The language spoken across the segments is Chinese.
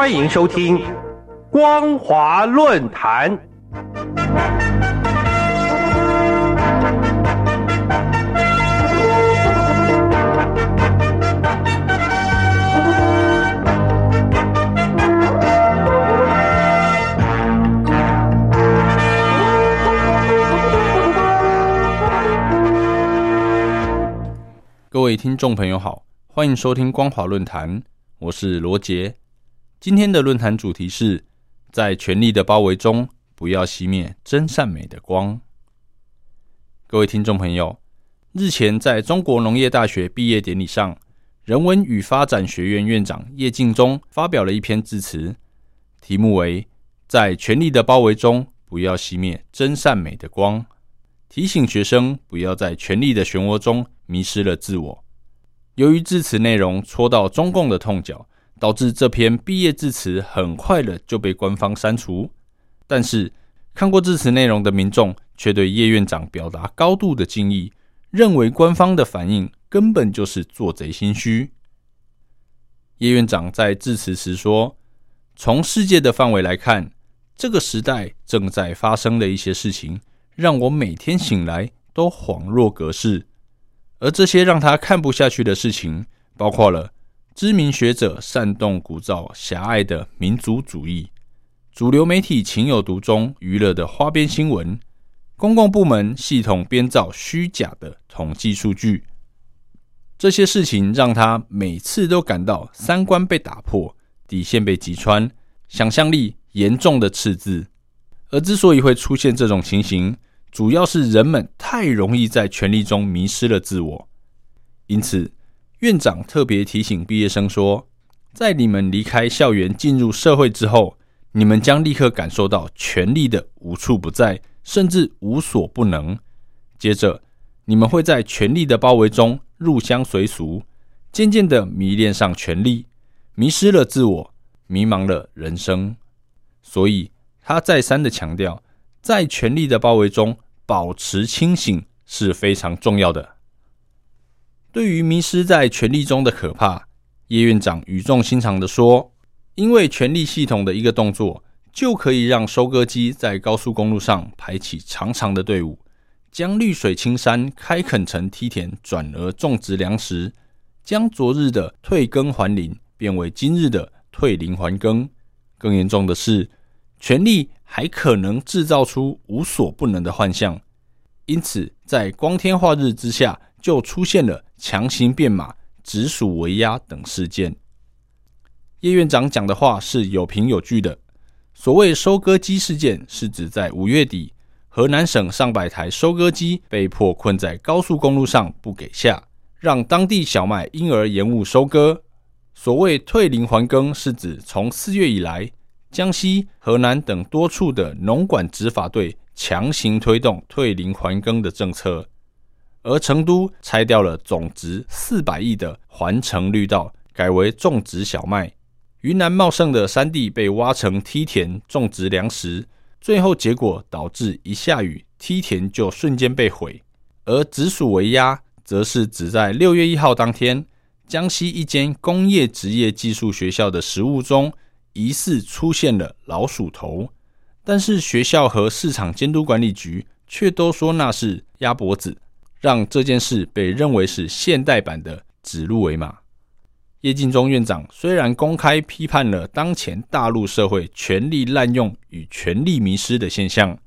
欢迎收听《光华论坛》。各位听众朋友好，欢迎收听光华论坛，我是罗杰。今天的论坛主题是在权力的包围中，不要熄灭真善美的光。各位听众朋友，日前在中国农业大学毕业典礼上，人文与发展学院院长叶敬忠发表了一篇致辞，题目为“在权力的包围中，不要熄灭真善美的光”，提醒学生不要在权力的漩涡中。迷失了自我。由于致辞内容戳到中共的痛脚，导致这篇毕业致辞很快的就被官方删除。但是看过致辞内容的民众却对叶院长表达高度的敬意，认为官方的反应根本就是做贼心虚。叶院长在致辞时说：“从世界的范围来看，这个时代正在发生的一些事情，让我每天醒来都恍若隔世。”而这些让他看不下去的事情，包括了知名学者煽动鼓噪狭隘的民族主义，主流媒体情有独钟娱乐的花边新闻，公共部门系统编造虚假的统计数据。这些事情让他每次都感到三观被打破，底线被击穿，想象力严重的赤字。而之所以会出现这种情形，主要是人们太容易在权力中迷失了自我，因此院长特别提醒毕业生说，在你们离开校园进入社会之后，你们将立刻感受到权力的无处不在，甚至无所不能。接着，你们会在权力的包围中入乡随俗，渐渐的迷恋上权力，迷失了自我，迷茫了人生。所以，他再三的强调。在权力的包围中保持清醒是非常重要的。对于迷失在权力中的可怕，叶院长语重心长地说：“因为权力系统的一个动作，就可以让收割机在高速公路上排起长长的队伍，将绿水青山开垦成梯田，转而种植粮食，将昨日的退耕还林变为今日的退林还耕。更严重的是，权力。”还可能制造出无所不能的幻象，因此在光天化日之下就出现了强行变马、直属围压等事件。叶院长讲的话是有凭有据的。所谓收割机事件，是指在五月底，河南省上百台收割机被迫困在高速公路上不给下，让当地小麦因而延误收割。所谓退林还耕，是指从四月以来。江西、河南等多处的农管执法队强行推动退林还耕的政策，而成都拆掉了总值四百亿的环城绿道，改为种植小麦。云南茂盛的山地被挖成梯田种植粮食，最后结果导致一下雨，梯田就瞬间被毁。而直属围鸭，则是指在六月一号当天，江西一间工业职业技术学校的食物中。疑似出现了老鼠头，但是学校和市场监督管理局却都说那是鸭脖子，让这件事被认为是现代版的指鹿为马。叶敬忠院长虽然公开批判了当前大陆社会权力滥用与权力迷失的现象，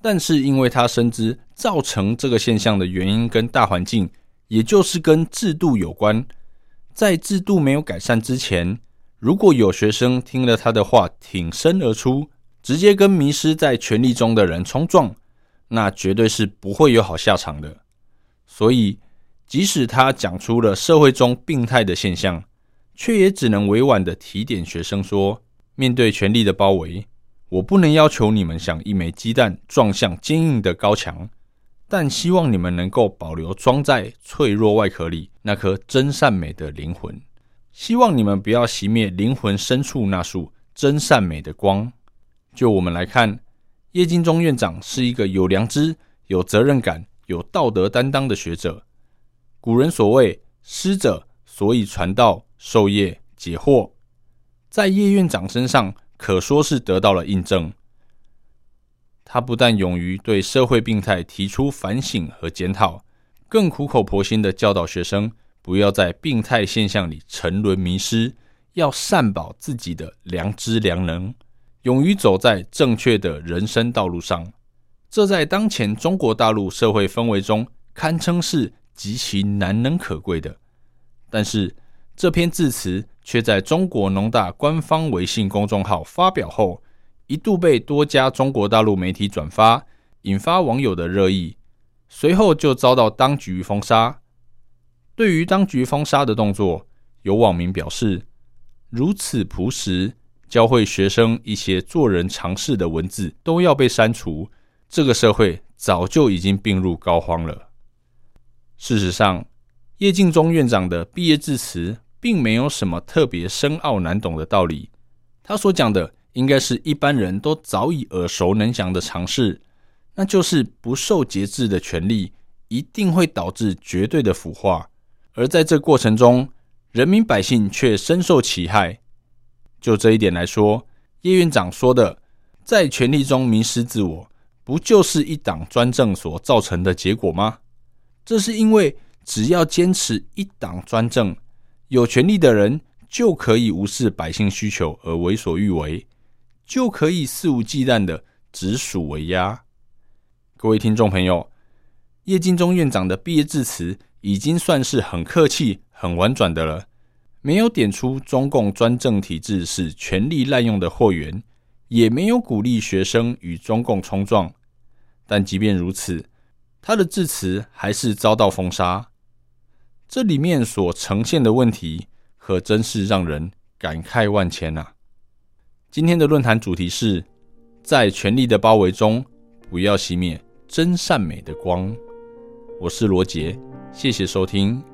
但是因为他深知造成这个现象的原因跟大环境，也就是跟制度有关，在制度没有改善之前。如果有学生听了他的话挺身而出，直接跟迷失在权力中的人冲撞，那绝对是不会有好下场的。所以，即使他讲出了社会中病态的现象，却也只能委婉的提点学生说：面对权力的包围，我不能要求你们像一枚鸡蛋撞向坚硬的高墙，但希望你们能够保留装在脆弱外壳里那颗真善美的灵魂。希望你们不要熄灭灵魂深处那束真善美的光。就我们来看，叶金忠院长是一个有良知、有责任感、有道德担当的学者。古人所谓“师者，所以传道授业解惑”，在叶院长身上可说是得到了印证。他不但勇于对社会病态提出反省和检讨，更苦口婆心的教导学生不要在病态现象里沉沦迷失，要善保自己的良知良能，勇于走在正确的人生道路上。这在当前中国大陆社会氛围中，堪称是极其难能可贵的。但是，这篇致辞却在中国农大官方微信公众号发表后。一度被多家中国大陆媒体转发，引发网友的热议，随后就遭到当局封杀。对于当局封杀的动作，有网民表示：“如此朴实，教会学生一些做人常识的文字都要被删除，这个社会早就已经病入膏肓了。”事实上，叶敬忠院长的毕业致辞并没有什么特别深奥难懂的道理，他所讲的。应该是一般人都早已耳熟能详的常识，那就是不受节制的权利一定会导致绝对的腐化，而在这过程中，人民百姓却深受其害。就这一点来说，叶院长说的“在权力中迷失自我”，不就是一党专政所造成的结果吗？这是因为只要坚持一党专政，有权力的人就可以无视百姓需求而为所欲为。就可以肆无忌惮的指鼠为鸭。各位听众朋友，叶敬忠院长的毕业致辞已经算是很客气、很婉转的了，没有点出中共专政体制是权力滥用的祸源，也没有鼓励学生与中共冲撞。但即便如此，他的致辞还是遭到封杀。这里面所呈现的问题，可真是让人感慨万千呐！今天的论坛主题是：在权力的包围中，不要熄灭真善美的光。我是罗杰，谢谢收听。